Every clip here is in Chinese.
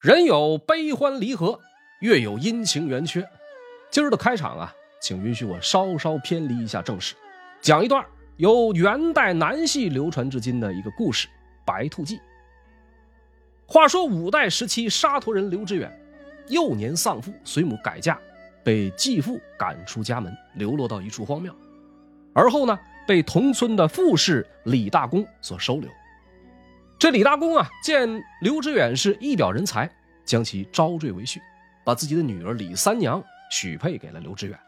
人有悲欢离合，月有阴晴圆缺。今儿的开场啊，请允许我稍稍偏离一下正史，讲一段由元代南戏流传至今的一个故事《白兔记》。话说五代时期，沙陀人刘知远幼年丧父，随母改嫁，被继父赶出家门，流落到一处荒庙。而后呢，被同村的富士李大公所收留。这李大公啊，见刘知远是一表人才，将其招赘为婿，把自己的女儿李三娘许配给了刘知远。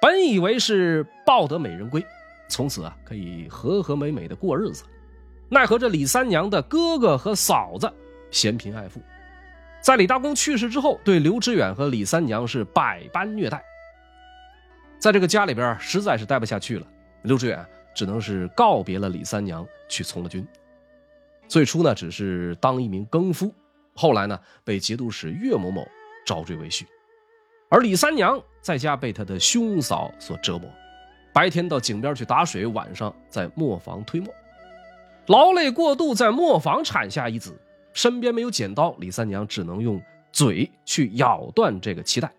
本以为是抱得美人归，从此啊可以和和美美的过日子。奈何这李三娘的哥哥和嫂子嫌贫爱富，在李大公去世之后，对刘知远和李三娘是百般虐待。在这个家里边实在是待不下去了，刘知远只能是告别了李三娘，去从了军。最初呢，只是当一名更夫，后来呢，被节度使岳某某招赘为婿，而李三娘在家被他的兄嫂所折磨，白天到井边去打水，晚上在磨坊推磨，劳累过度，在磨坊产下一子，身边没有剪刀，李三娘只能用嘴去咬断这个脐带，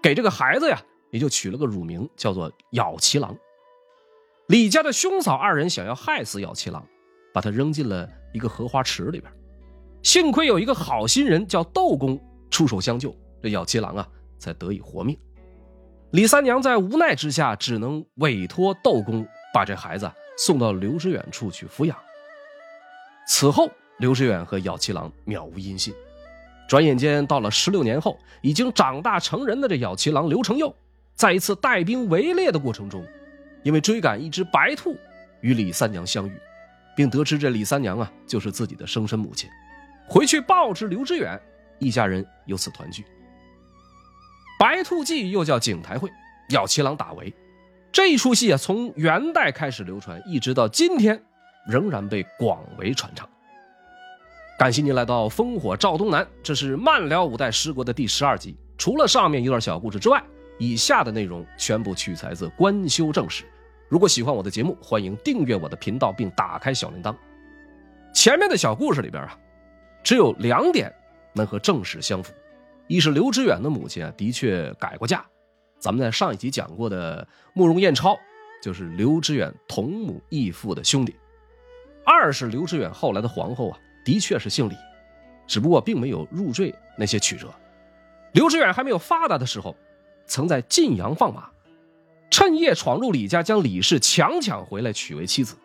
给这个孩子呀，也就取了个乳名，叫做咬脐郎。李家的兄嫂二人想要害死咬脐郎，把他扔进了。一个荷花池里边，幸亏有一个好心人叫窦公出手相救，这咬七郎啊才得以活命。李三娘在无奈之下，只能委托窦公把这孩子送到刘知远处去抚养。此后，刘知远和咬七郎渺无音信。转眼间到了十六年后，已经长大成人的这咬七郎刘承佑，在一次带兵围猎的过程中，因为追赶一只白兔，与李三娘相遇。并得知这李三娘啊，就是自己的生身母亲，回去报知刘知远，一家人由此团聚。白兔记又叫景台会，咬七郎打围，这一出戏啊，从元代开始流传，一直到今天，仍然被广为传唱。感谢您来到烽火赵东南，这是慢聊五代十国的第十二集。除了上面一段小故事之外，以下的内容全部取材自官修正史。如果喜欢我的节目，欢迎订阅我的频道并打开小铃铛。前面的小故事里边啊，只有两点能和正史相符：一是刘知远的母亲啊的确改过嫁，咱们在上一集讲过的慕容彦超就是刘知远同母异父的兄弟；二是刘知远后来的皇后啊的确是姓李，只不过并没有入赘那些曲折。刘知远还没有发达的时候，曾在晋阳放马。趁夜闯入李家，将李氏强抢回来娶为妻子。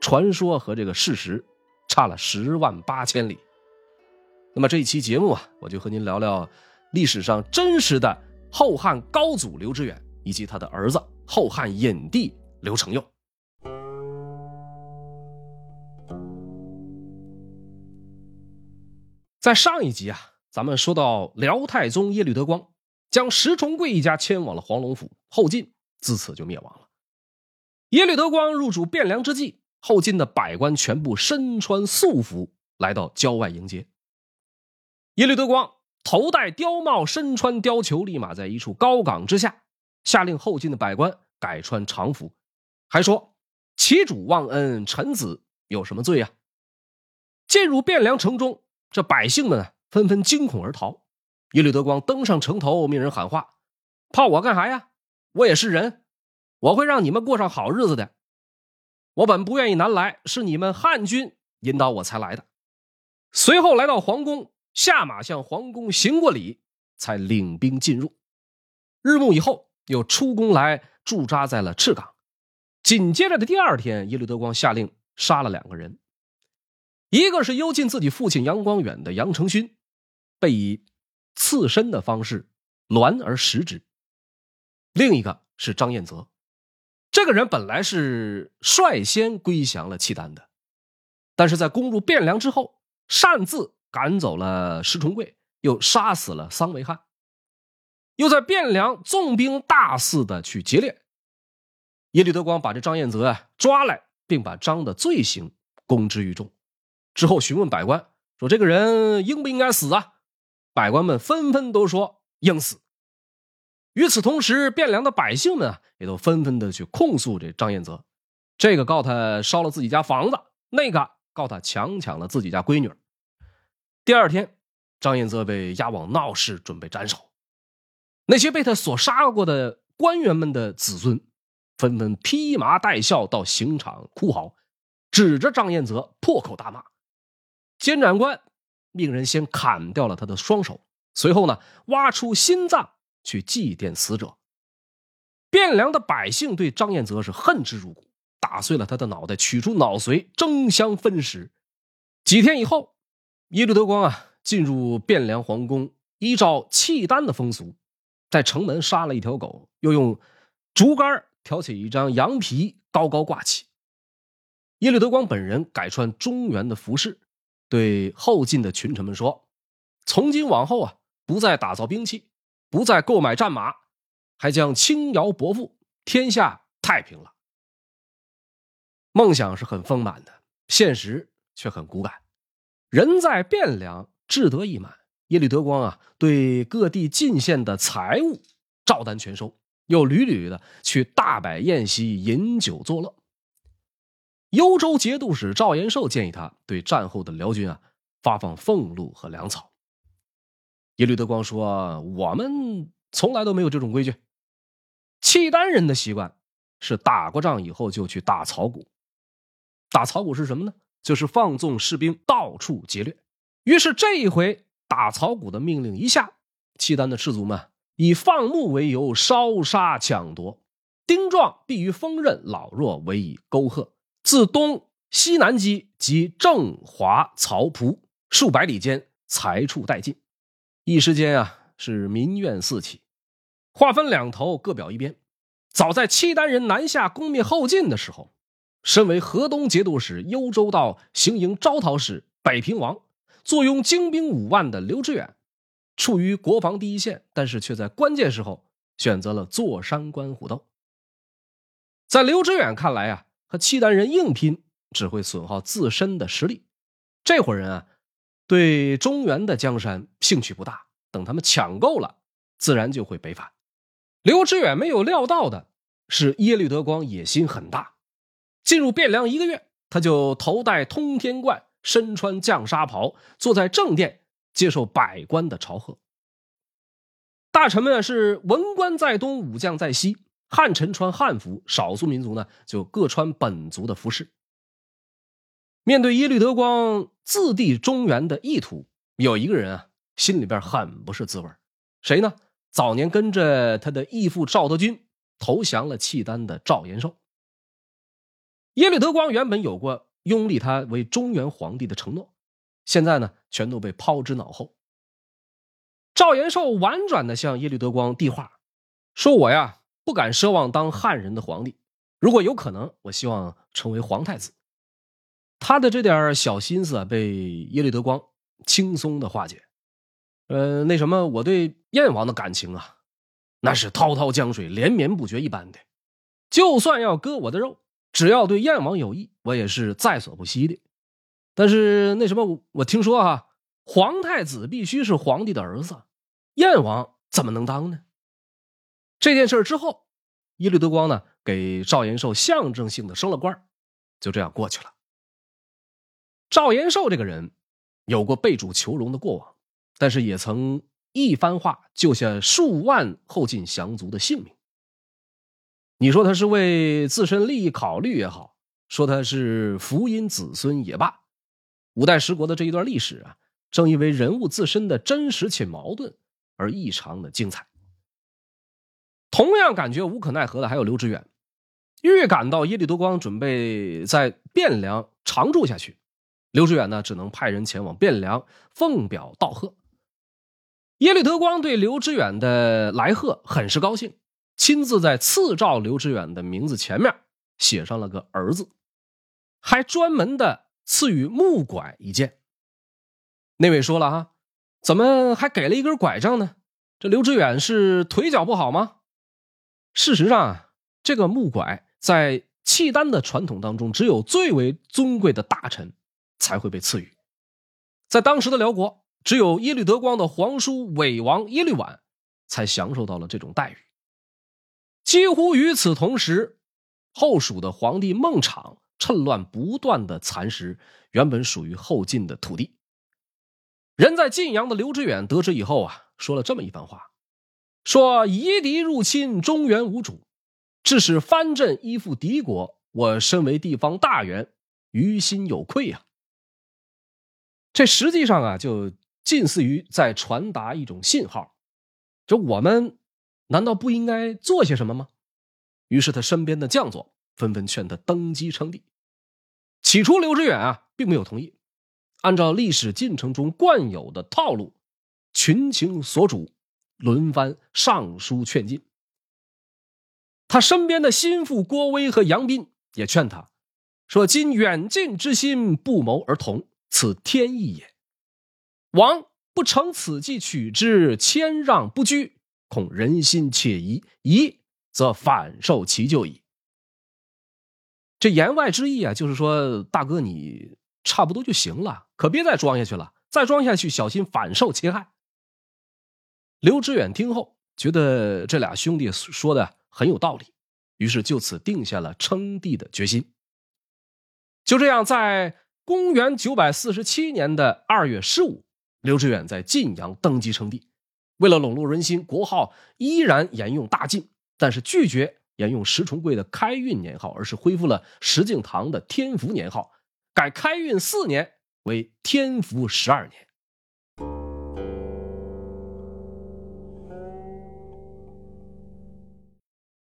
传说和这个事实差了十万八千里。那么这一期节目啊，我就和您聊聊历史上真实的后汉高祖刘知远以及他的儿子后汉隐帝刘承佑。在上一集啊，咱们说到辽太宗耶律德光将石重贵一家迁往了黄龙府后晋。自此就灭亡了。耶律德光入主汴梁之际，后晋的百官全部身穿素服来到郊外迎接。耶律德光头戴貂帽，身穿貂裘，立马在一处高岗之下，下令后晋的百官改穿常服，还说：“其主忘恩，臣子有什么罪呀？”进入汴梁城中，这百姓们纷纷惊恐而逃。耶律德光登上城头，命人喊话：“怕我干啥呀？”我也是人，我会让你们过上好日子的。我本不愿意南来，是你们汉军引导我才来的。随后来到皇宫，下马向皇宫行过礼，才领兵进入。日暮以后，又出宫来驻扎在了赤岗。紧接着的第二天，耶律德光下令杀了两个人，一个是幽禁自己父亲杨光远的杨承勋，被以刺身的方式栾而食之。另一个是张彦泽，这个人本来是率先归降了契丹的，但是在攻入汴梁之后，擅自赶走了石重贵，又杀死了桑维汉，又在汴梁纵兵大肆的去劫掠。耶律德光把这张彦泽啊抓来，并把张的罪行公之于众。之后询问百官说：“这个人应不应该死啊？”百官们纷纷都说应死。与此同时，汴梁的百姓们啊，也都纷纷的去控诉这张彦泽，这个告他烧了自己家房子，那个告他强抢了自己家闺女。第二天，张彦泽被押往闹市，准备斩首。那些被他所杀过的官员们的子孙，纷纷披麻戴孝到刑场哭嚎，指着张彦泽破口大骂。监斩官命人先砍掉了他的双手，随后呢，挖出心脏去祭奠死者。汴梁的百姓对张彦泽是恨之入骨，打碎了他的脑袋，取出脑髓，争相分食。几天以后，耶律德光啊进入汴梁皇宫，依照契丹的风俗，在城门杀了一条狗，又用竹竿挑起一张羊皮，高高挂起。耶律德光本人改穿中原的服饰，对后进的群臣们说：“从今往后啊，不再打造兵器，不再购买战马。”还将轻徭薄赋，天下太平了。梦想是很丰满的，现实却很骨感。人在汴梁，志得意满。耶律德光啊，对各地进献的财物照单全收，又屡屡的去大摆宴席，饮酒作乐。幽州节度使赵延寿建议他对战后的辽军啊发放俸禄和粮草。耶律德光说：“我们从来都没有这种规矩。”契丹人的习惯是打过仗以后就去打草谷，打草谷是什么呢？就是放纵士兵到处劫掠。于是这一回打草谷的命令一下，契丹的士卒们以放牧为由烧杀抢夺，丁壮必于锋刃，老弱为以沟壑。自东西南击及郑华曹蒲数百里间，财畜殆尽。一时间啊，是民怨四起。划分两头，各表一边。早在契丹人南下攻灭后晋的时候，身为河东节度使、幽州道行营招讨使、北平王，坐拥精兵五万的刘知远，处于国防第一线，但是却在关键时候选择了坐山观虎斗。在刘知远看来啊，和契丹人硬拼只会损耗自身的实力。这伙人啊，对中原的江山兴趣不大，等他们抢够了，自然就会北返。刘知远没有料到的是，耶律德光野心很大。进入汴梁一个月，他就头戴通天冠，身穿绛纱袍，坐在正殿接受百官的朝贺。大臣们是文官在东，武将在西，汉臣穿汉服，少数民族呢就各穿本族的服饰。面对耶律德光自立中原的意图，有一个人啊心里边很不是滋味谁呢？早年跟着他的义父赵德军投降了契丹的赵延寿，耶律德光原本有过拥立他为中原皇帝的承诺，现在呢全都被抛之脑后。赵延寿婉转的向耶律德光递话，说：“我呀不敢奢望当汉人的皇帝，如果有可能，我希望成为皇太子。”他的这点小心思啊，被耶律德光轻松的化解。呃，那什么，我对燕王的感情啊，那是滔滔江水连绵不绝一般的。就算要割我的肉，只要对燕王有益，我也是在所不惜的。但是那什么，我听说哈，皇太子必须是皇帝的儿子，燕王怎么能当呢？这件事之后，耶律德光呢给赵延寿象征性的升了官，就这样过去了。赵延寿这个人有过被主求荣的过往。但是也曾一番话救下数万后晋降族的性命。你说他是为自身利益考虑也好，说他是福音子孙也罢，五代十国的这一段历史啊，正因为人物自身的真实且矛盾而异常的精彩。同样感觉无可奈何的还有刘知远，预感到耶律德光准备在汴梁常住下去，刘知远呢只能派人前往汴梁奉表道贺。耶律德光对刘知远的来贺很是高兴，亲自在赐诏刘知远的名字前面写上了个儿字，还专门的赐予木拐一件。那位说了哈，怎么还给了一根拐杖呢？这刘知远是腿脚不好吗？事实上啊，这个木拐在契丹的传统当中，只有最为尊贵的大臣才会被赐予，在当时的辽国。只有耶律德光的皇叔伪王耶律婉，才享受到了这种待遇。几乎与此同时，后蜀的皇帝孟昶趁乱不断的蚕食原本属于后晋的土地。人在晋阳的刘知远得知以后啊，说了这么一番话：说夷狄入侵中原无主，致使藩镇依附敌国，我身为地方大员，于心有愧啊。这实际上啊，就近似于在传达一种信号，就我们难道不应该做些什么吗？于是他身边的将佐纷纷劝他登基称帝。起初，刘知远啊并没有同意。按照历史进程中惯有的套路，群情所主，轮番上书劝进。他身边的心腹郭威和杨斌也劝他说：“今远近之心不谋而同，此天意也。王不成此计取之，谦让不居，恐人心且疑，疑则反受其咎矣。”这言外之意啊，就是说，大哥你。差不多就行了，可别再装下去了。再装下去，小心反受其害。刘知远听后，觉得这俩兄弟说的很有道理，于是就此定下了称帝的决心。就这样，在公元九百四十七年的二月十五，刘知远在晋阳登基称帝。为了笼络人心，国号依然沿用大晋，但是拒绝沿用石重贵的开运年号，而是恢复了石敬瑭的天福年号。改开运四年为天福十二年。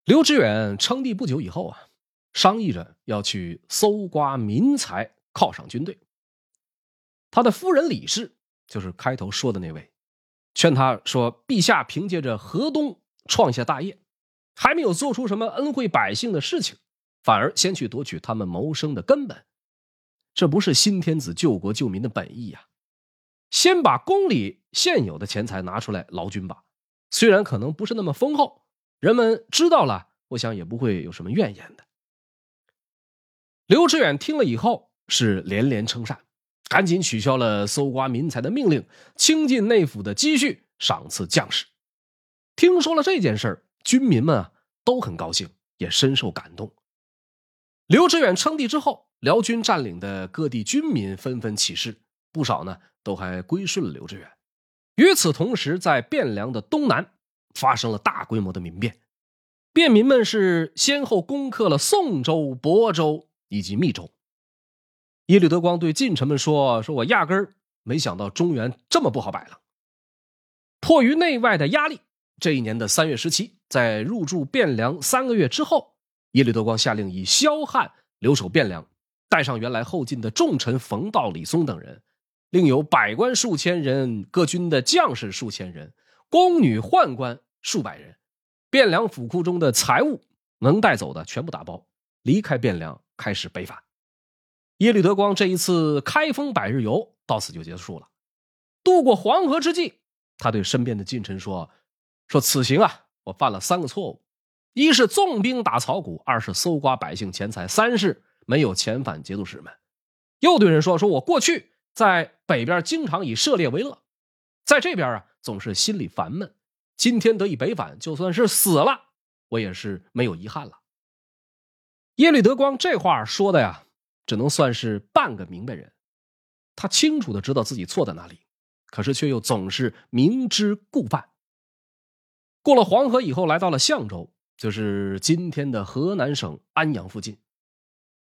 刘知远称帝不久以后啊，商议着要去搜刮民财，犒赏军队。他的夫人李氏就是开头说的那位，劝他说：“陛下凭借着河东创下大业，还没有做出什么恩惠百姓的事情，反而先去夺取他们谋生的根本。”这不是新天子救国救民的本意呀！先把宫里现有的钱财拿出来劳军吧，虽然可能不是那么丰厚，人们知道了，我想也不会有什么怨言的。刘知远听了以后是连连称善，赶紧取消了搜刮民财的命令，倾尽内府的积蓄，赏赐将士。听说了这件事军民们啊都很高兴，也深受感动。刘知远称帝之后。辽军占领的各地军民纷纷起事，不少呢都还归顺了刘知远。与此同时，在汴梁的东南发生了大规模的民变，便民们是先后攻克了宋州、亳州以及密州。耶律德光对近臣们说：“说我压根儿没想到中原这么不好摆了。”迫于内外的压力，这一年的三月十七，在入驻汴梁三个月之后，耶律德光下令以萧汉留守汴梁。带上原来后晋的重臣冯道、李松等人，另有百官数千人，各军的将士数千人，宫女宦官数百人。汴梁府库中的财物能带走的全部打包，离开汴梁，开始北返。耶律德光这一次开封百日游到此就结束了。渡过黄河之际，他对身边的近臣说：“说此行啊，我犯了三个错误：一是纵兵打草谷，二是搜刮百姓钱财，三是……”没有遣返节度使们，又对人说：“说我过去在北边经常以射猎为乐，在这边啊总是心里烦闷。今天得以北返，就算是死了，我也是没有遗憾了。”耶律德光这话说的呀，只能算是半个明白人。他清楚的知道自己错在哪里，可是却又总是明知故犯。过了黄河以后，来到了象州，就是今天的河南省安阳附近。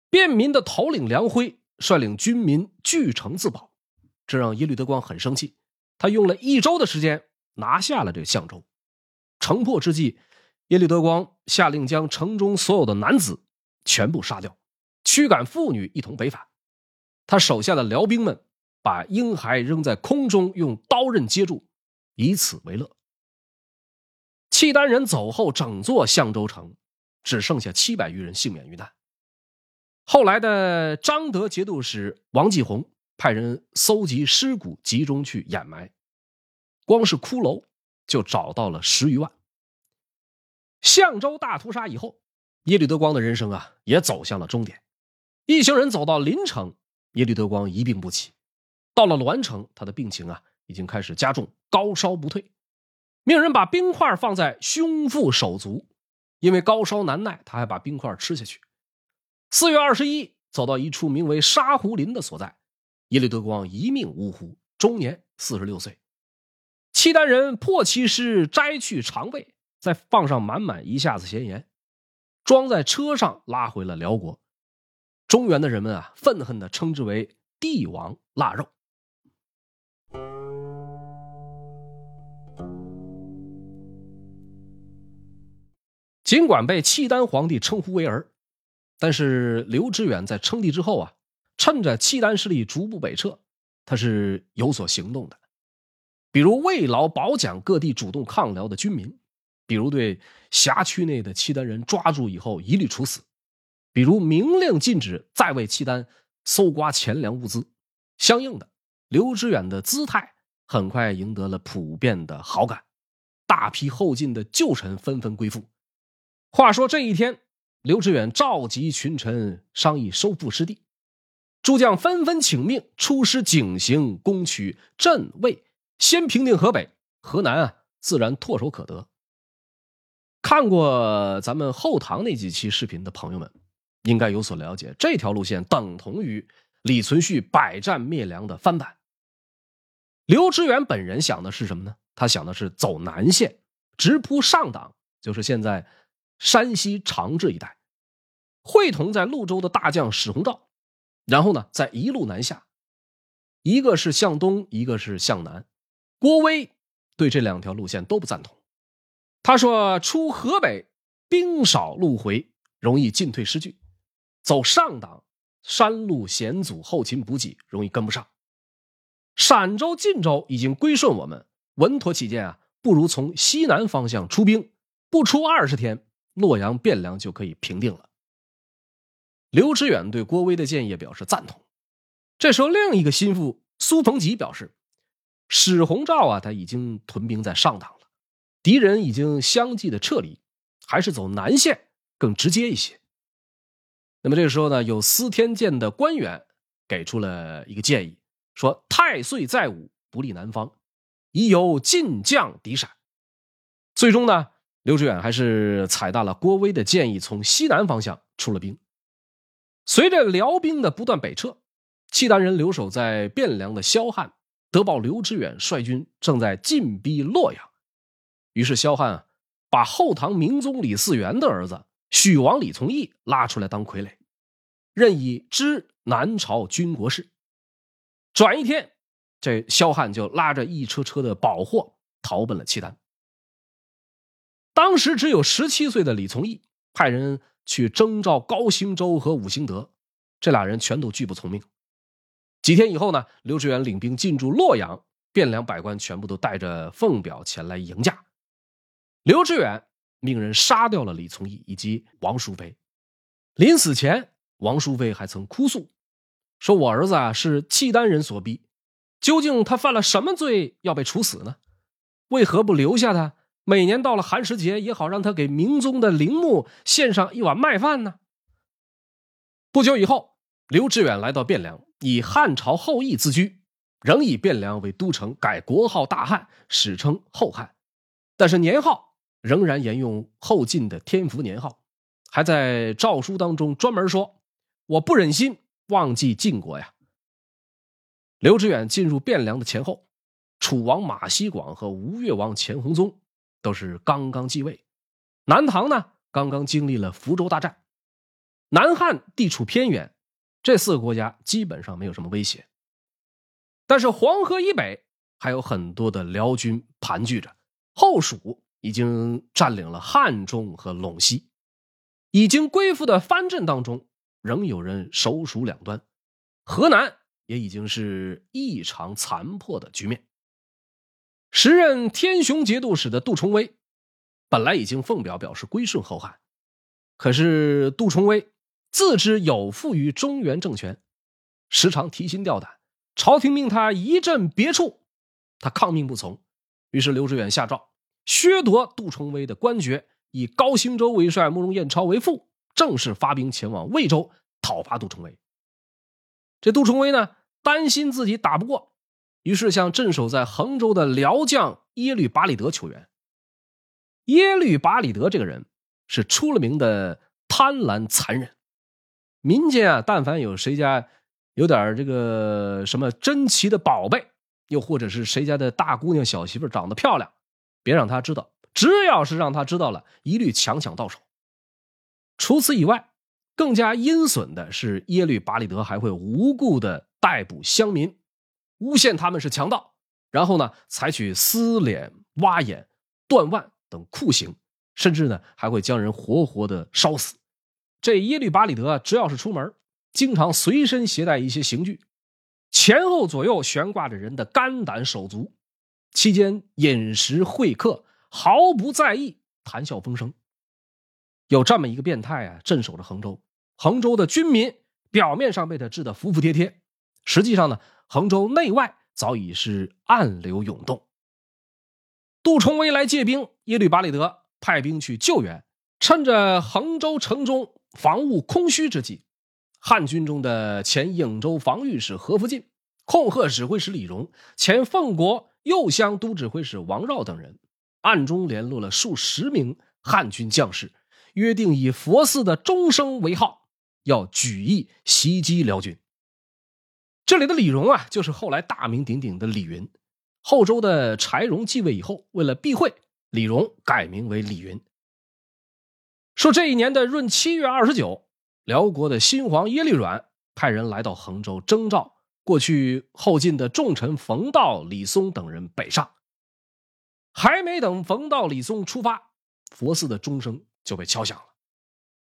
便民的头领梁辉率领军民据城自保，这让耶律德光很生气。他用了一周的时间拿下了这个象州。城破之际，耶律德光下令将城中所有的男子全部杀掉，驱赶妇女一同北返。他手下的辽兵们把婴孩扔在空中，用刀刃接住，以此为乐。契丹人走后，整座象州城只剩下七百余人幸免于难。后来的张德节度使王继红派人搜集尸骨，集中去掩埋，光是骷髅就找到了十余万。象州大屠杀以后，耶律德光的人生啊也走向了终点。一行人走到临城，耶律德光一病不起；到了栾城，他的病情啊已经开始加重，高烧不退，命人把冰块放在胸腹手足，因为高烧难耐，他还把冰块吃下去。四月二十一，走到一处名为沙湖林的所在，耶律德光一命呜呼，终年四十六岁。契丹人破其尸，摘去长卫，再放上满满一下子咸盐，装在车上拉回了辽国。中原的人们啊，愤恨的称之为“帝王腊肉”。尽管被契丹皇帝称呼为儿，但是刘知远在称帝之后啊，趁着契丹势力逐步北撤，他是有所行动的。比如慰劳褒奖各地主动抗辽的军民，比如对辖区内的契丹人抓住以后一律处死，比如明令禁止再为契丹搜刮钱粮物资。相应的，刘知远的姿态很快赢得了普遍的好感，大批后晋的旧臣纷纷归附。话说这一天，刘知远召集群臣商议收复失地，诸将纷纷请命出师景行，攻取镇卫，先平定河北，河南啊自然唾手可得。看过咱们后唐那几期视频的朋友们，应该有所了解，这条路线等同于李存勖百战灭梁的翻版。刘知远本人想的是什么呢？他想的是走南线，直扑上党，就是现在。山西长治一带，会同在潞州的大将史弘肇，然后呢，再一路南下，一个是向东，一个是向南。郭威对这两条路线都不赞同，他说：“出河北，兵少路回，容易进退失据；走上党，山路险阻，后勤补给容易跟不上。陕州、晋州已经归顺我们，稳妥起见啊，不如从西南方向出兵，不出二十天。”洛阳、汴梁就可以平定了。刘知远对郭威的建议表示赞同。这时候，另一个心腹苏逢吉表示，史弘肇啊，他已经屯兵在上党了，敌人已经相继的撤离，还是走南线更直接一些。那么这个时候呢，有司天监的官员给出了一个建议，说太岁在武，不利南方，宜由晋将抵陕。最终呢。刘知远还是采纳了郭威的建议，从西南方向出了兵。随着辽兵的不断北撤，契丹人留守在汴梁的萧汉得报刘知远率军正在进逼洛阳，于是萧汉啊，把后唐明宗李嗣源的儿子许王李从义拉出来当傀儡，任以知南朝军国事。转一天，这萧汉就拉着一车车的宝货逃奔了契丹。当时只有十七岁的李从义派人去征召高兴周和武兴德，这俩人全都拒不从命。几天以后呢，刘知远领兵进驻洛阳，汴梁百官全部都带着奉表前来迎驾。刘知远命人杀掉了李从义以及王淑妃。临死前，王淑妃还曾哭诉，说我儿子啊是契丹人所逼，究竟他犯了什么罪要被处死呢？为何不留下他？每年到了寒食节，也好让他给明宗的陵墓献上一碗麦饭呢。不久以后，刘知远来到汴梁，以汉朝后裔自居，仍以汴梁为都城，改国号大汉，史称后汉。但是年号仍然沿用后晋的天福年号，还在诏书当中专门说：“我不忍心忘记晋国呀。”刘知远进入汴梁的前后，楚王马希广和吴越王钱弘宗。都是刚刚继位，南唐呢刚刚经历了福州大战，南汉地处偏远，这四个国家基本上没有什么威胁。但是黄河以北还有很多的辽军盘踞着，后蜀已经占领了汉中和陇西，已经归附的藩镇当中仍有人首鼠两端，河南也已经是异常残破的局面。时任天雄节度使的杜重威，本来已经奉表表示归顺后汉，可是杜重威自知有负于中原政权，时常提心吊胆。朝廷命他一镇别处，他抗命不从。于是刘知远下诏削夺杜重威的官爵，以高兴州为帅，慕容彦超为副，正式发兵前往魏州讨伐杜重威。这杜重威呢，担心自己打不过。于是向镇守在衡州的辽将耶律拔里德求援。耶律拔里德这个人是出了名的贪婪残忍，民间啊，但凡有谁家有点这个什么珍奇的宝贝，又或者是谁家的大姑娘、小媳妇长得漂亮，别让他知道。只要是让他知道了，一律强抢到手。除此以外，更加阴损的是，耶律巴里德还会无故的逮捕乡民，诬陷他们是强盗，然后呢，采取撕脸、挖眼、断腕等酷刑，甚至呢，还会将人活活的烧死。这耶律巴里德只要是出门，经常随身携带一些刑具，前后左右悬挂着人的肝胆手足，期间饮食会客毫不在意，谈笑风生。有这么一个变态啊，镇守着衡州。衡州的军民表面上被他治得服服帖帖，实际上呢，衡州内外早已是暗流涌动。杜重威来借兵，耶律巴里德派兵去救援。趁着衡州城中防务空虚之际，汉军中的前颍州防御使何福进、控鹤指挥使李荣、前凤国右乡都指挥使王绕等人，暗中联络了数十名汉军将士。约定以佛寺的钟声为号，要举义袭击辽军。这里的李荣啊，就是后来大名鼎鼎的李云。后周的柴荣继位以后，为了避讳，李荣改名为李云。说这一年的闰七月二十九，辽国的新皇耶律阮派人来到衡州征召过去后晋的重臣冯道、李松等人北上。还没等冯道、李松出发，佛寺的钟声。就被敲响了，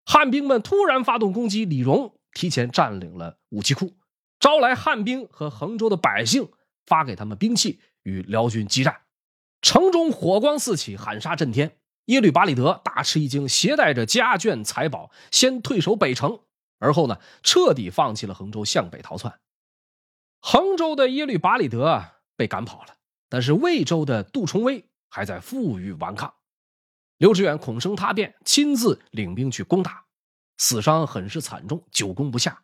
汉兵们突然发动攻击，李荣提前占领了武器库，招来汉兵和衡州的百姓，发给他们兵器，与辽军激战。城中火光四起，喊杀震天。耶律巴里德大吃一惊，携带着家眷财宝，先退守北城，而后呢，彻底放弃了衡州，向北逃窜。衡州的耶律巴里德被赶跑了，但是魏州的杜重威还在负隅顽抗。刘知远恐生他变，亲自领兵去攻打，死伤很是惨重，久攻不下。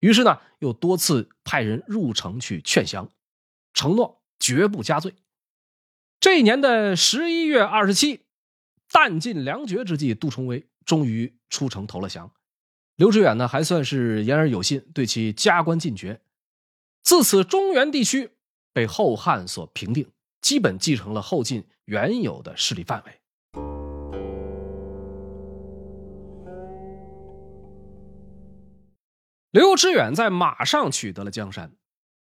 于是呢，又多次派人入城去劝降，承诺绝不加罪。这一年的十一月二十七，弹尽粮绝之际，杜重威终于出城投了降。刘知远呢，还算是言而有信，对其加官进爵。自此，中原地区被后汉所平定，基本继承了后晋原有的势力范围。刘知远在马上取得了江山，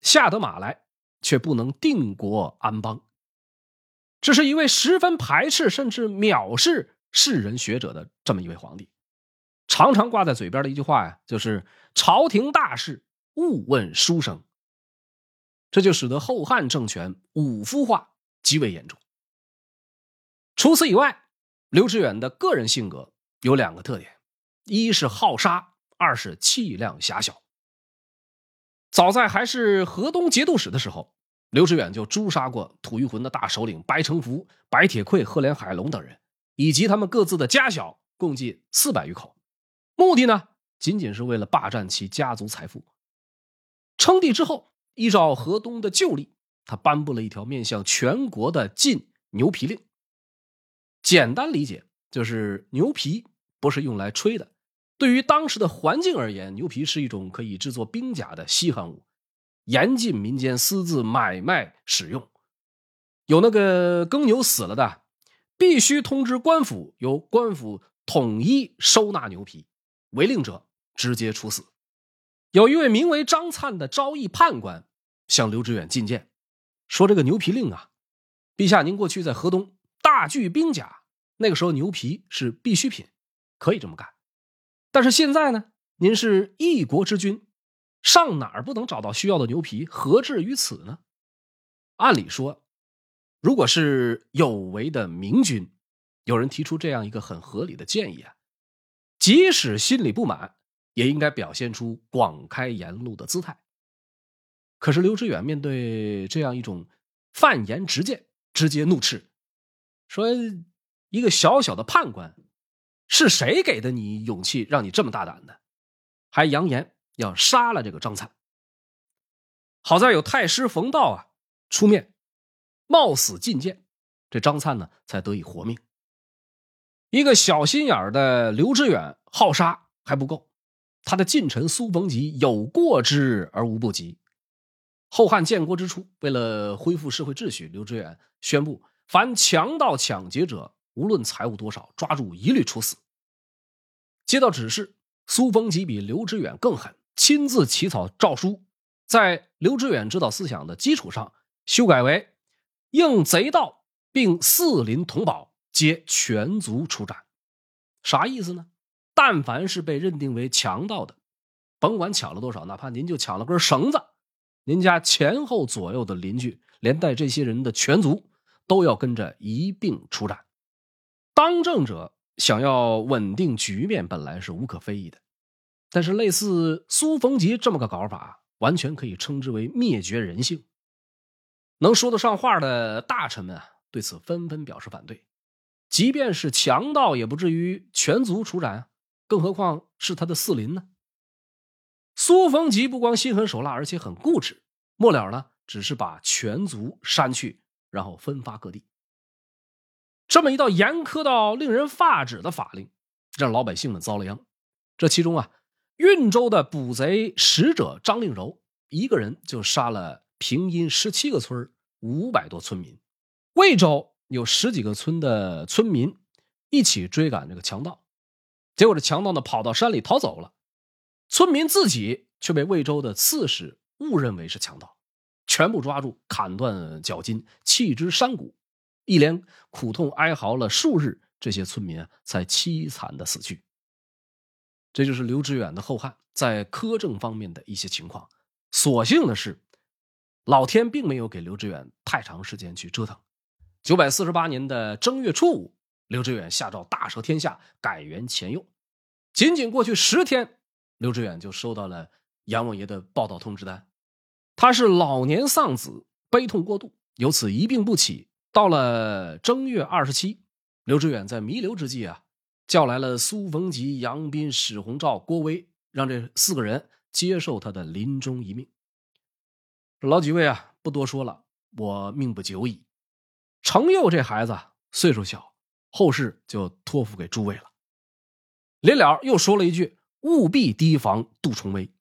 下得马来，却不能定国安邦。这是一位十分排斥甚至藐视士人学者的这么一位皇帝，常常挂在嘴边的一句话呀，就是“朝廷大事勿问书生”。这就使得后汉政权武夫化极为严重。除此以外，刘知远的个人性格有两个特点：一是好杀。二是气量狭小。早在还是河东节度使的时候，刘知远就诛杀过吐谷浑的大首领白承福、白铁溃、赫连海龙等人，以及他们各自的家小，共计四百余口。目的呢，仅仅是为了霸占其家族财富。称帝之后，依照河东的旧例，他颁布了一条面向全国的禁牛皮令。简单理解，就是牛皮不是用来吹的。对于当时的环境而言，牛皮是一种可以制作兵甲的稀罕物，严禁民间私自买卖使用。有那个耕牛死了的，必须通知官府，由官府统一收纳牛皮，违令者直接处死。有一位名为张灿的昭义判官向刘知远进谏，说：“这个牛皮令啊，陛下您过去在河东大聚兵甲，那个时候牛皮是必需品，可以这么干。”但是现在呢，您是一国之君，上哪儿不能找到需要的牛皮？何至于此呢？按理说，如果是有为的明君，有人提出这样一个很合理的建议啊，即使心里不满，也应该表现出广开言路的姿态。可是刘知远面对这样一种犯言直谏，直接怒斥，说：“一个小小的判官。”是谁给的你勇气，让你这么大胆的？还扬言要杀了这个张灿。好在有太师冯道啊出面冒死进谏，这张灿呢才得以活命。一个小心眼的刘知远好杀还不够，他的近臣苏逢吉有过之而无不及。后汉建国之初，为了恢复社会秩序，刘知远宣布：凡强盗抢劫者，无论财物多少，抓住一律处死。接到指示，苏逢吉比刘知远更狠，亲自起草诏书，在刘知远指导思想的基础上，修改为：应贼盗并四邻同保，皆全族出斩。啥意思呢？但凡是被认定为强盗的，甭管抢了多少，哪怕您就抢了根绳子。您家前后左右的邻居，连带这些人的全族，都要跟着一并处斩。当政者想要稳定局面，本来是无可非议的，但是类似苏逢吉这么个搞法，完全可以称之为灭绝人性。能说得上话的大臣们啊，对此纷纷表示反对。即便是强盗，也不至于全族处斩，更何况是他的四邻呢？苏逢吉不光心狠手辣，而且很固执。末了呢，只是把全族删去，然后分发各地。这么一道严苛到令人发指的法令，让老百姓们遭了殃。这其中啊，运州的捕贼使者张令柔一个人就杀了平阴十七个村五百多村民。魏州有十几个村的村民一起追赶这个强盗，结果这强盗呢跑到山里逃走了。村民自己却被魏州的刺史误认为是强盗，全部抓住，砍断脚筋，弃之山谷，一连苦痛哀嚎了数日，这些村民啊才凄惨的死去。这就是刘知远的后汉在苛政方面的一些情况。所幸的是，老天并没有给刘知远太长时间去折腾。九百四十八年的正月初五，刘知远下诏大赦天下，改元前右。仅仅过去十天。刘知远就收到了阎王爷的报道通知单，他是老年丧子，悲痛过度，由此一病不起。到了正月二十七，刘知远在弥留之际啊，叫来了苏逢吉、杨斌、史洪照、郭威，让这四个人接受他的临终遗命。老几位啊，不多说了，我命不久矣。程佑这孩子岁数小，后事就托付给诸位了。临了又说了一句。务必提防杜重威。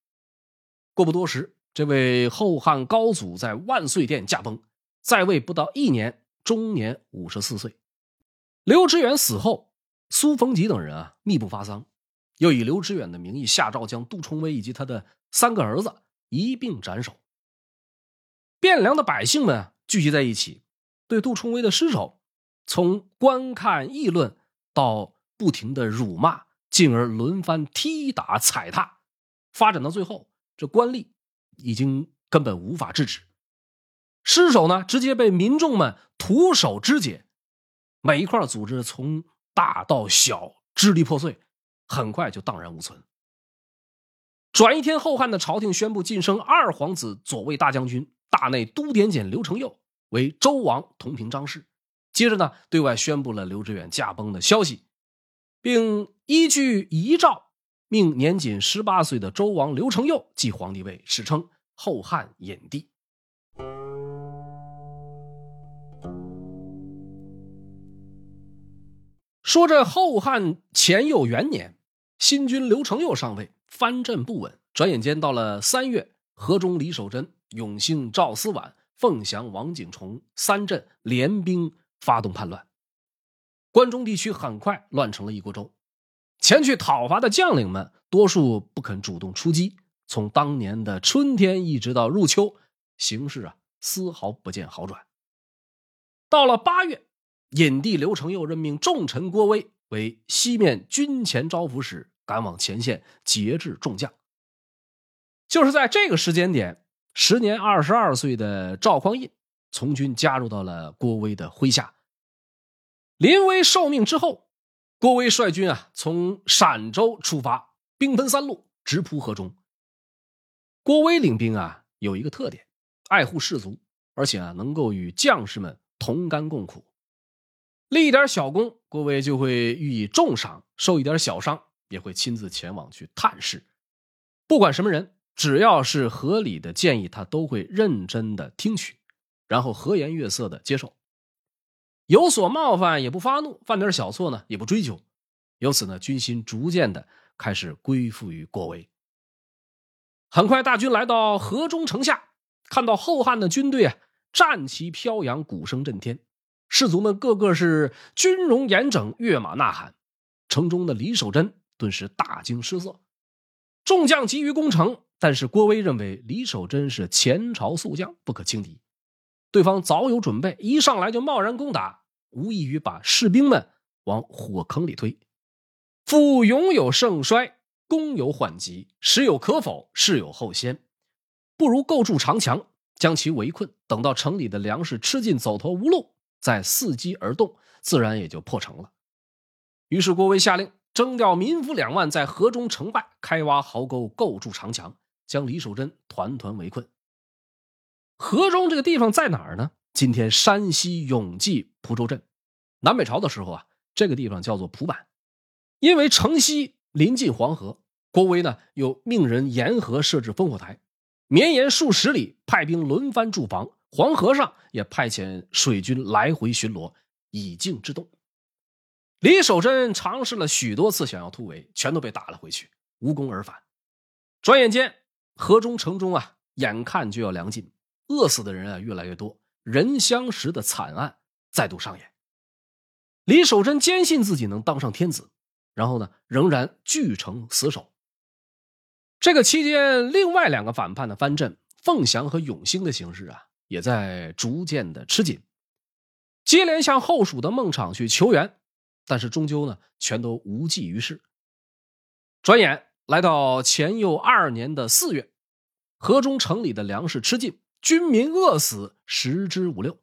过不多时，这位后汉高祖在万岁殿驾崩，在位不到一年，终年五十四岁。刘知远死后，苏逢吉等人啊密不发丧，又以刘知远的名义下诏将杜重威以及他的三个儿子一并斩首。汴梁的百姓们聚集在一起，对杜重威的尸首，从观看议论到不停的辱骂。进而轮番踢打踩踏，发展到最后，这官吏已经根本无法制止。尸首呢，直接被民众们徒手肢解，每一块组织从大到小支离破碎，很快就荡然无存。转一天，后汉的朝廷宣布晋升二皇子左卫大将军、大内都点检刘承佑为周王，同平章事。接着呢，对外宣布了刘知远驾崩的消息。并依据遗诏，命年仅十八岁的周王刘承佑继皇帝位，史称后汉隐帝。说这后汉前佑元年，新君刘承佑上位，藩镇不稳。转眼间到了三月，河中李守贞、永兴赵思婉、凤翔王景崇三镇联兵发动叛乱。关中地区很快乱成了一锅粥，前去讨伐的将领们多数不肯主动出击。从当年的春天一直到入秋，形势啊丝毫不见好转。到了八月，隐帝刘承佑任命重臣郭威为西面军前招抚使，赶往前线节制众将。就是在这个时间点，时年二十二岁的赵匡胤从军加入到了郭威的麾下。临危受命之后，郭威率军啊从陕州出发，兵分三路直扑河中。郭威领兵啊有一个特点，爱护士卒，而且啊能够与将士们同甘共苦。立一点小功，郭威就会予以重赏；受一点小伤，也会亲自前往去探视。不管什么人，只要是合理的建议，他都会认真的听取，然后和颜悦色的接受。有所冒犯也不发怒，犯点小错呢也不追究，由此呢军心逐渐的开始归附于郭威。很快大军来到河中城下，看到后汉的军队啊，战旗飘扬，鼓声震天，士卒们个个是军容严整，跃马呐喊。城中的李守贞顿时大惊失色。众将急于攻城，但是郭威认为李守贞是前朝宿将，不可轻敌。对方早有准备，一上来就贸然攻打，无异于把士兵们往火坑里推。夫勇有盛衰，攻有缓急，时有可否，事有后先。不如构筑长墙，将其围困，等到城里的粮食吃尽，走投无路，再伺机而动，自然也就破城了。于是郭威下令。征调民夫两万，在河中城外开挖壕沟，构筑长墙，将李守贞团团围困。河中这个地方在哪儿呢？今天山西永济蒲州镇。南北朝的时候啊，这个地方叫做蒲坂。因为城西临近黄河，郭威呢又命人沿河设置烽火台，绵延数十里，派兵轮番驻防。黄河上也派遣水军来回巡逻，以静制动。李守贞尝试了许多次想要突围，全都被打了回去，无功而返。转眼间，河中城中啊，眼看就要粮尽，饿死的人啊越来越多，人相食的惨案再度上演。李守贞坚信自己能当上天子，然后呢，仍然据城死守。这个期间，另外两个反叛的藩镇凤翔和永兴的形势啊，也在逐渐的吃紧，接连向后蜀的孟昶去求援。但是终究呢，全都无济于事。转眼来到前又二年的四月，河中城里的粮食吃尽，军民饿死十之五六。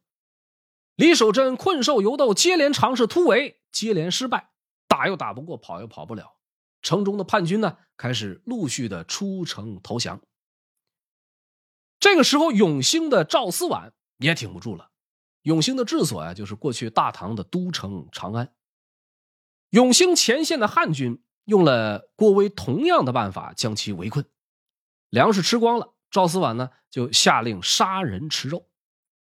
李守贞困兽犹斗，接连尝试突围，接连失败，打又打不过，跑又跑不了。城中的叛军呢，开始陆续的出城投降。这个时候，永兴的赵思婉也挺不住了。永兴的治所呀，就是过去大唐的都城长安。永兴前线的汉军用了郭威同样的办法将其围困，粮食吃光了，赵思婉呢就下令杀人吃肉。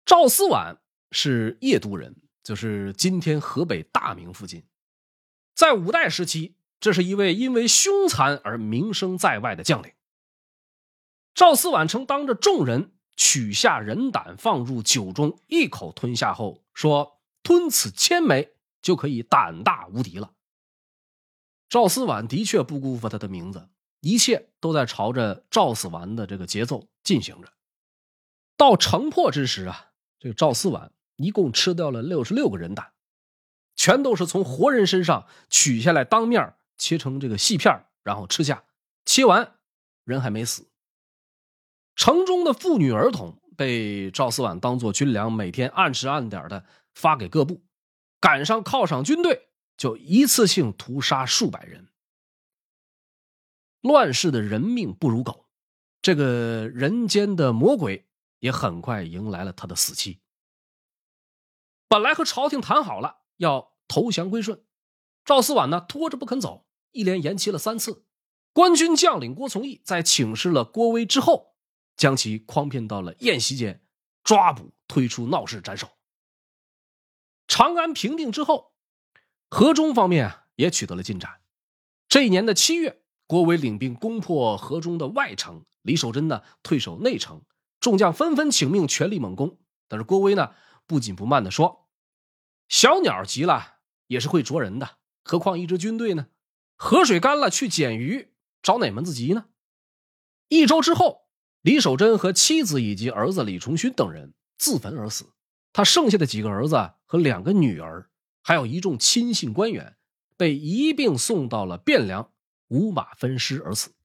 赵思婉是邺都人，就是今天河北大名附近。在五代时期，这是一位因为凶残而名声在外的将领。赵思婉曾当着众人取下人胆放入酒中，一口吞下后说：“吞此千枚。”就可以胆大无敌了。赵思婉的确不辜负他的名字，一切都在朝着赵思完的这个节奏进行着。到城破之时啊，这个赵思婉一共吃掉了六十六个人胆，全都是从活人身上取下来，当面切成这个细片，然后吃下。切完人还没死。城中的妇女儿童被赵思婉当做军粮，每天按时按点的发给各部。赶上犒赏军队，就一次性屠杀数百人。乱世的人命不如狗，这个人间的魔鬼也很快迎来了他的死期。本来和朝廷谈好了要投降归顺，赵思婉呢拖着不肯走，一连延期了三次。官军将领郭从义在请示了郭威之后，将其诓骗到了宴席间，抓捕推出闹市斩首。长安平定之后，河中方面也取得了进展。这一年的七月，郭威领兵攻破河中的外城，李守贞呢退守内城，众将纷纷请命，全力猛攻。但是郭威呢不紧不慢的说：“小鸟急了也是会啄人的，何况一支军队呢？河水干了去捡鱼，找哪门子急呢？”一周之后，李守贞和妻子以及儿子李重勋等人自焚而死。他剩下的几个儿子和两个女儿，还有一众亲信官员，被一并送到了汴梁，五马分尸而死。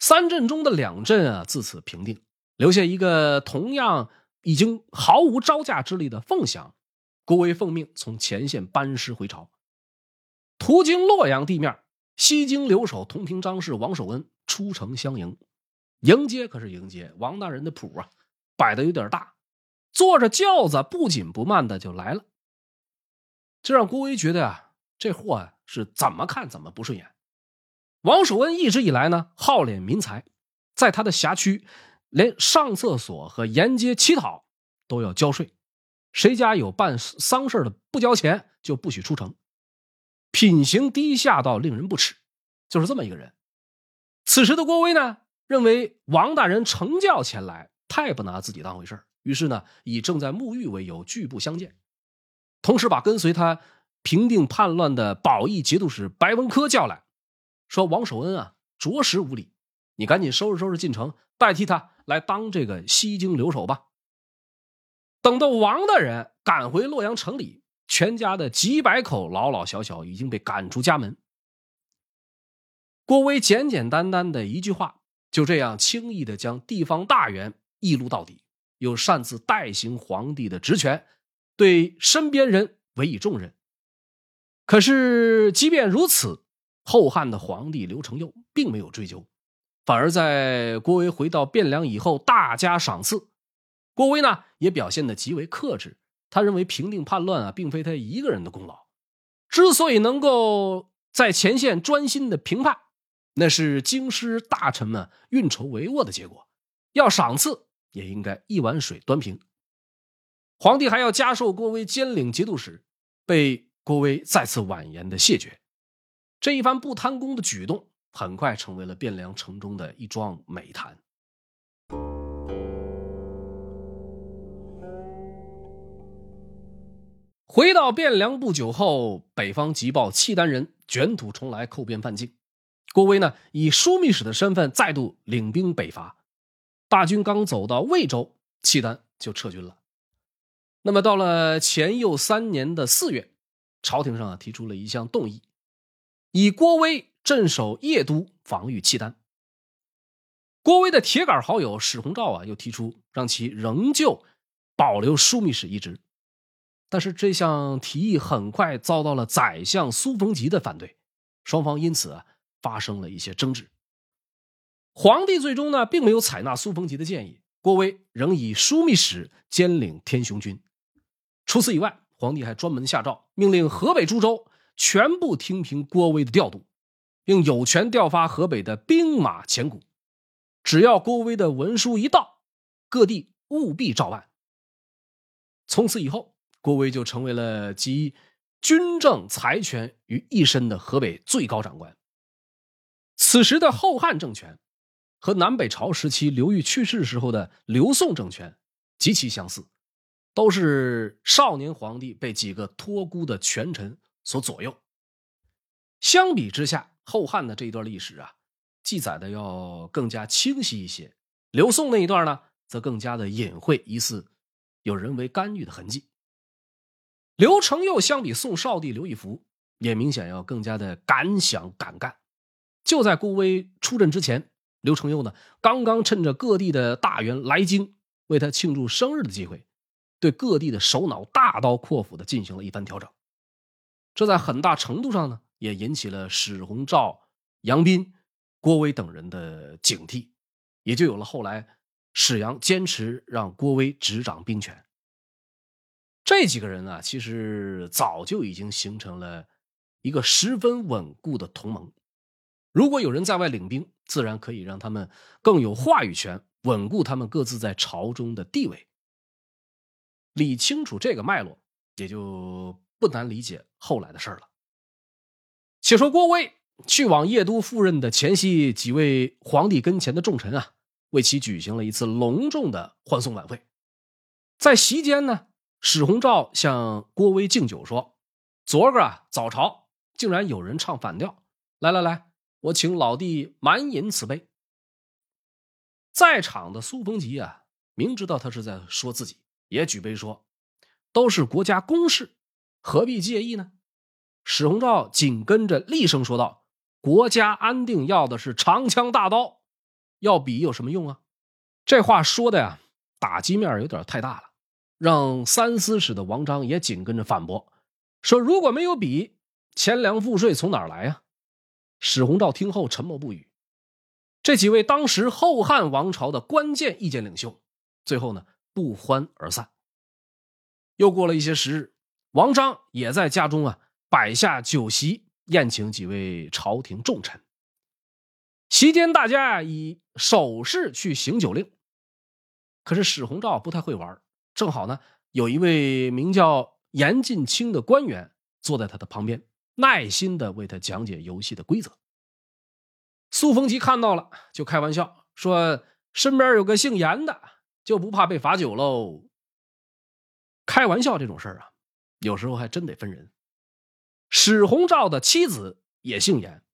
三镇中的两镇啊，自此平定，留下一个同样已经毫无招架之力的凤翔。郭威奉命从前线班师回朝，途经洛阳地面，西京留守同平章事王守恩出城相迎，迎接可是迎接，王大人的谱啊，摆的有点大。坐着轿子不紧不慢的就来了，这让郭威觉得啊，这货啊是怎么看怎么不顺眼。王守恩一直以来呢，好敛民财，在他的辖区，连上厕所和沿街乞讨都要交税，谁家有办丧事的不交钱就不许出城，品行低下到令人不齿，就是这么一个人。此时的郭威呢，认为王大人乘轿前来。太不拿自己当回事于是呢，以正在沐浴为由拒不相见，同时把跟随他平定叛乱的保义节度使白文科叫来，说：“王守恩啊，着实无礼，你赶紧收拾收拾进城，代替他来当这个西京留守吧。”等到王大人赶回洛阳城里，全家的几百口老老小小已经被赶出家门。郭威简简单单的一句话，就这样轻易的将地方大员一撸到底，又擅自代行皇帝的职权，对身边人委以重任。可是，即便如此，后汉的皇帝刘承佑并没有追究，反而在郭威回到汴梁以后大加赏赐。郭威呢，也表现得极为克制。他认为平定叛乱啊，并非他一个人的功劳。之所以能够在前线专心的平叛，那是京师大臣们运筹帷幄的结果。要赏赐，也应该一碗水端平。皇帝还要加授郭威兼领节度使，被郭威再次婉言的谢绝。这一番不贪功的举动，很快成为了汴梁城中的一桩美谈。回到汴梁不久后，北方急报契丹人卷土重来，寇边犯境。郭威呢，以枢密使的身份再度领兵北伐。大军刚走到魏州，契丹就撤军了。那么到了前又三年的四月，朝廷上啊提出了一项动议，以郭威镇守邺都，防御契丹。郭威的铁杆好友史弘肇啊，又提出让其仍旧保留枢密使一职。但是这项提议很快遭到了宰相苏逢吉的反对，双方因此啊发生了一些争执。皇帝最终呢并没有采纳苏逢吉的建议，郭威仍以枢密使兼领天雄军。除此以外，皇帝还专门下诏，命令河北诸州全部听凭郭威的调度，并有权调发河北的兵马钱谷，只要郭威的文书一到，各地务必照办。从此以后。郭威就成为了集军政财权于一身的河北最高长官。此时的后汉政权和南北朝时期刘裕去世时候的刘宋政权极其相似，都是少年皇帝被几个托孤的权臣所左右。相比之下，后汉的这一段历史啊，记载的要更加清晰一些；刘宋那一段呢，则更加的隐晦，疑似有人为干预的痕迹。刘承佑相比宋少帝刘义福，也明显要更加的敢想敢干。就在郭威出阵之前，刘承佑呢，刚刚趁着各地的大员来京为他庆祝生日的机会，对各地的首脑大刀阔斧的进行了一番调整。这在很大程度上呢，也引起了史弘肇、杨斌、郭威等人的警惕，也就有了后来史杨坚持让郭威执掌兵权。这几个人啊，其实早就已经形成了一个十分稳固的同盟。如果有人在外领兵，自然可以让他们更有话语权，稳固他们各自在朝中的地位。理清楚这个脉络，也就不难理解后来的事了。且说郭威去往邺都赴任的前夕，几位皇帝跟前的重臣啊，为其举行了一次隆重的欢送晚会。在席间呢。史弘肇向郭威敬酒说：“昨个啊早朝竟然有人唱反调，来来来，我请老弟满饮此杯。”在场的苏逢吉啊，明知道他是在说自己，也举杯说：“都是国家公事，何必介意呢？”史洪照紧跟着厉声说道：“国家安定要的是长枪大刀，要笔有什么用啊？”这话说的呀，打击面有点太大了。让三司使的王章也紧跟着反驳，说：“如果没有笔，钱粮赋税从哪来呀？”史弘肇听后沉默不语。这几位当时后汉王朝的关键意见领袖，最后呢不欢而散。又过了一些时日，王章也在家中啊摆下酒席，宴请几位朝廷重臣。席间，大家以手势去行酒令，可是史弘肇不太会玩。正好呢，有一位名叫严进清的官员坐在他的旁边，耐心的为他讲解游戏的规则。苏逢吉看到了，就开玩笑说：“身边有个姓严的，就不怕被罚酒喽？开玩笑这种事儿啊，有时候还真得分人。史洪照的妻子也姓严，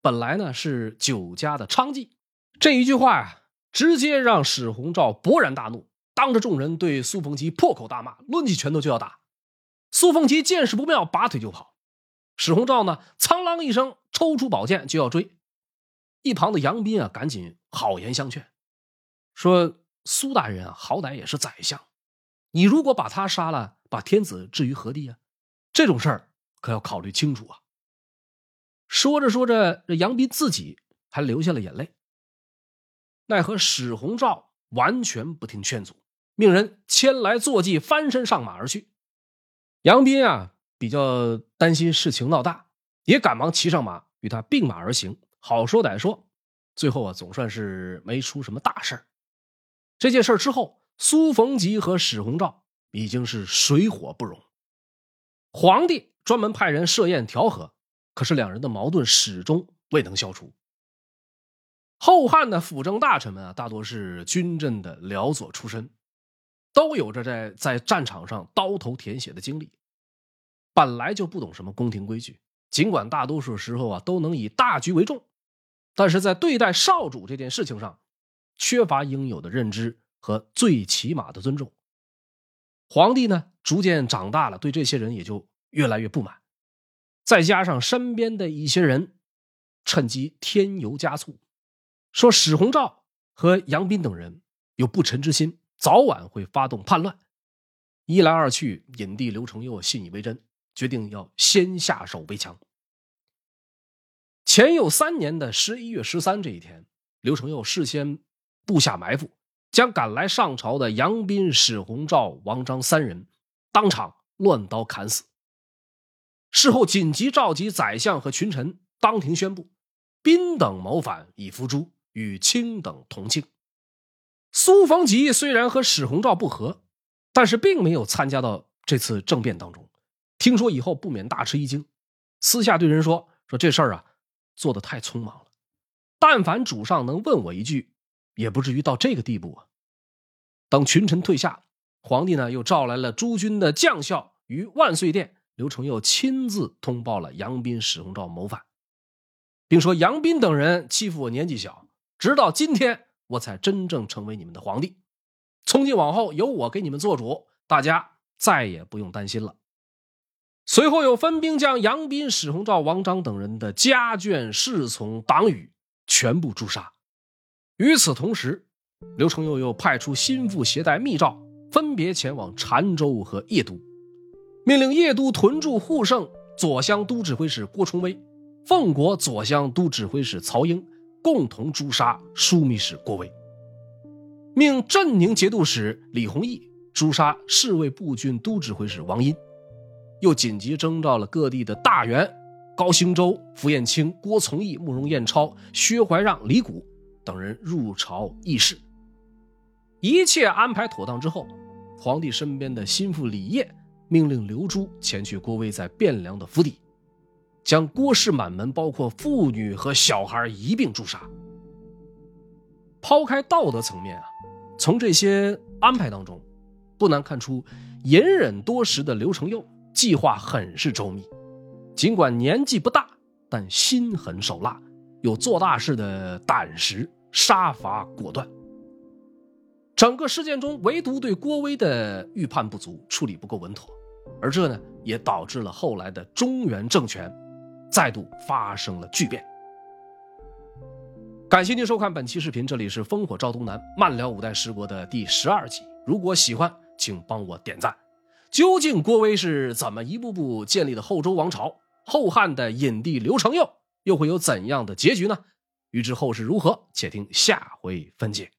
本来呢是酒家的娼妓。这一句话呀，直接让史洪照勃然大怒，当着众人对苏逢吉破口大骂，抡起拳头就要打。苏逢吉见势不妙，拔腿就跑。史洪照呢，苍啷一声抽出宝剑就要追。一旁的杨斌啊，赶紧好言相劝，说：“苏大人啊，好歹也是宰相，你如果把他杀了，把天子置于何地啊？这种事儿。”可要考虑清楚啊！说着说着，这杨斌自己还流下了眼泪。奈何史洪照完全不听劝阻，命人牵来坐骑，翻身上马而去。杨斌啊，比较担心事情闹大，也赶忙骑上马与他并马而行。好说歹说，最后啊，总算是没出什么大事这件事之后，苏逢吉和史洪照已经是水火不容。皇帝。专门派人设宴调和，可是两人的矛盾始终未能消除。后汉的辅政大臣们啊，大多是军阵的辽左出身，都有着在在战场上刀头舔血的经历，本来就不懂什么宫廷规矩。尽管大多数时候啊都能以大局为重，但是在对待少主这件事情上，缺乏应有的认知和最起码的尊重。皇帝呢，逐渐长大了，对这些人也就。越来越不满，再加上身边的一些人趁机添油加醋，说史洪照和杨斌等人有不臣之心，早晚会发动叛乱。一来二去，隐帝刘承佑信以为真，决定要先下手为强。前有三年的十一月十三这一天，刘承佑事先布下埋伏，将赶来上朝的杨斌、史洪照、王章三人当场乱刀砍死。事后紧急召集宰相和群臣，当庭宣布：宾等谋反，已伏诛，与卿等同庆。苏逢吉虽然和史洪照不和，但是并没有参加到这次政变当中。听说以后不免大吃一惊，私下对人说：“说这事儿啊，做的太匆忙了。但凡主上能问我一句，也不至于到这个地步啊。”等群臣退下，皇帝呢又召来了诸军的将校于万岁殿。刘承佑亲自通报了杨斌、史洪照谋反，并说：“杨斌等人欺负我年纪小，直到今天我才真正成为你们的皇帝。从今往后，由我给你们做主，大家再也不用担心了。”随后又分兵将杨斌、史洪照、王章等人的家眷、侍从、党羽全部诛杀。与此同时，刘承佑又派出心腹携带密诏，分别前往澶州和邺都。命令邺都屯驻护圣左乡都指挥使郭崇威，凤国左乡都指挥使曹英共同诛杀枢密使郭威。命镇宁节度使李弘毅诛杀侍卫步军都指挥使王殷，又紧急征召了各地的大员高兴周、符彦卿、郭从义、慕容彦超、薛怀让、李谷等人入朝议事。一切安排妥当之后，皇帝身边的心腹李业。命令刘珠前去郭威在汴梁的府邸，将郭氏满门包括妇女和小孩一并诛杀。抛开道德层面啊，从这些安排当中，不难看出隐忍多时的刘承佑计划很是周密。尽管年纪不大，但心狠手辣，有做大事的胆识，杀伐果断。整个事件中，唯独对郭威的预判不足，处理不够稳妥，而这呢，也导致了后来的中原政权再度发生了巨变。感谢您收看本期视频，这里是烽火赵东南漫聊五代十国的第十二集。如果喜欢，请帮我点赞。究竟郭威是怎么一步步建立的后周王朝？后汉的隐帝刘承佑又会有怎样的结局呢？欲知后事如何，且听下回分解。